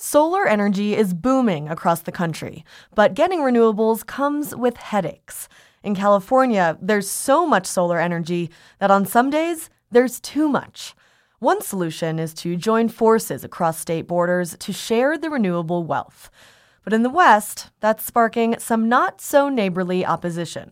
Solar energy is booming across the country, but getting renewables comes with headaches. In California, there's so much solar energy that on some days, there's too much. One solution is to join forces across state borders to share the renewable wealth. But in the West, that's sparking some not so neighborly opposition.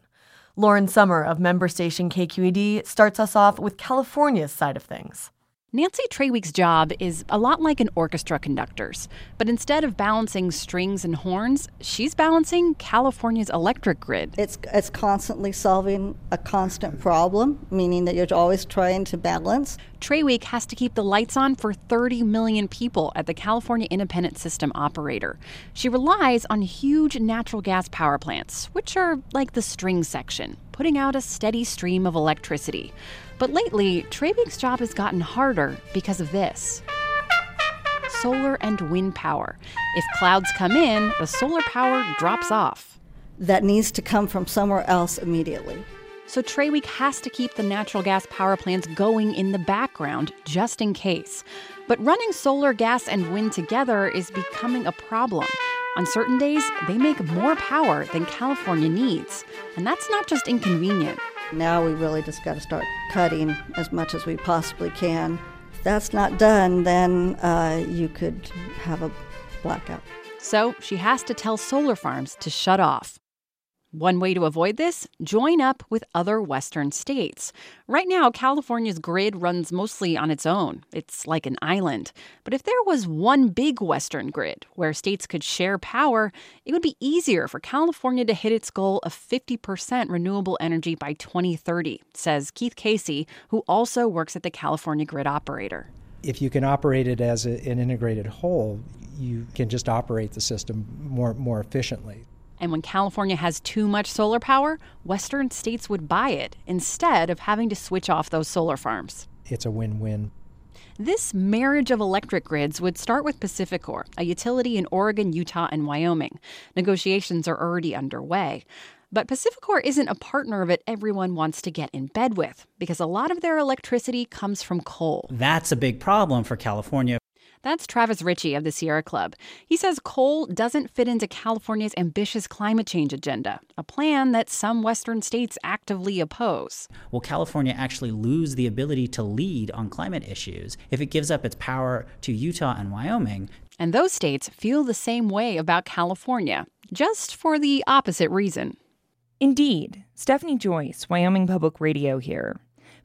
Lauren Sommer of member station KQED starts us off with California's side of things. Nancy Traweek's job is a lot like an orchestra conductor's, but instead of balancing strings and horns, she's balancing California's electric grid. It's it's constantly solving a constant problem, meaning that you're always trying to balance. Traweek has to keep the lights on for 30 million people at the California Independent System Operator. She relies on huge natural gas power plants, which are like the string section, putting out a steady stream of electricity. But lately, Traweek's job has gotten harder because of this solar and wind power. If clouds come in, the solar power drops off. That needs to come from somewhere else immediately. So Traweek has to keep the natural gas power plants going in the background just in case. But running solar, gas, and wind together is becoming a problem. On certain days, they make more power than California needs. And that's not just inconvenient. Now we really just got to start cutting as much as we possibly can. If that's not done, then uh, you could have a blackout. So she has to tell solar farms to shut off. One way to avoid this join up with other Western states. Right now, California's grid runs mostly on its own. It's like an island. But if there was one big Western grid where states could share power, it would be easier for California to hit its goal of 50% renewable energy by 2030, says Keith Casey, who also works at the California Grid Operator. If you can operate it as a, an integrated whole, you can just operate the system more, more efficiently. And when California has too much solar power, Western states would buy it instead of having to switch off those solar farms. It's a win win. This marriage of electric grids would start with PacifiCorp, a utility in Oregon, Utah, and Wyoming. Negotiations are already underway. But PacifiCorp isn't a partner that everyone wants to get in bed with because a lot of their electricity comes from coal. That's a big problem for California. That's Travis Ritchie of the Sierra Club. He says coal doesn't fit into California's ambitious climate change agenda, a plan that some Western states actively oppose. Will California actually lose the ability to lead on climate issues if it gives up its power to Utah and Wyoming? And those states feel the same way about California, just for the opposite reason. Indeed. Stephanie Joyce, Wyoming Public Radio here.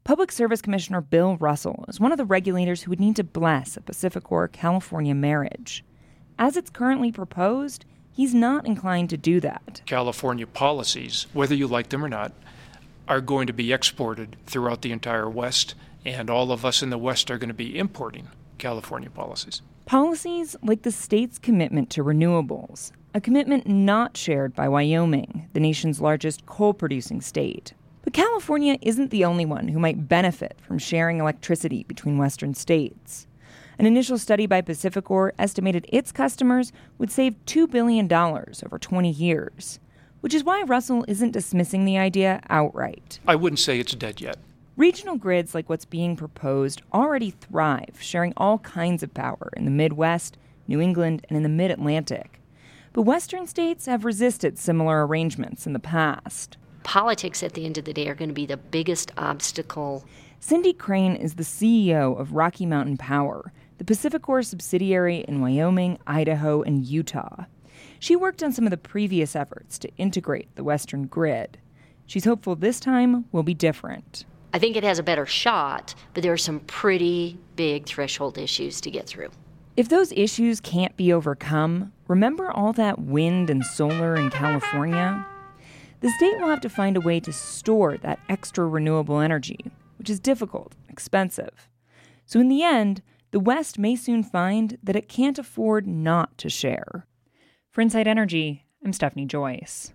Public Service Commissioner Bill Russell is one of the regulators who would need to bless a PacifiCorp California marriage. As it's currently proposed, he's not inclined to do that. California policies, whether you like them or not, are going to be exported throughout the entire West, and all of us in the West are going to be importing California policies. Policies like the state's commitment to renewables, a commitment not shared by Wyoming, the nation's largest coal producing state. But California isn't the only one who might benefit from sharing electricity between Western states. An initial study by PacifiCorp estimated its customers would save $2 billion over 20 years, which is why Russell isn't dismissing the idea outright. I wouldn't say it's dead yet. Regional grids like what's being proposed already thrive, sharing all kinds of power in the Midwest, New England, and in the Mid Atlantic. But Western states have resisted similar arrangements in the past politics at the end of the day are going to be the biggest obstacle. Cindy Crane is the CEO of Rocky Mountain Power, the PacifiCorp subsidiary in Wyoming, Idaho, and Utah. She worked on some of the previous efforts to integrate the Western grid. She's hopeful this time will be different. I think it has a better shot, but there are some pretty big threshold issues to get through. If those issues can't be overcome, remember all that wind and solar in California? The state will have to find a way to store that extra renewable energy, which is difficult, expensive. So, in the end, the West may soon find that it can't afford not to share. For Inside Energy, I'm Stephanie Joyce.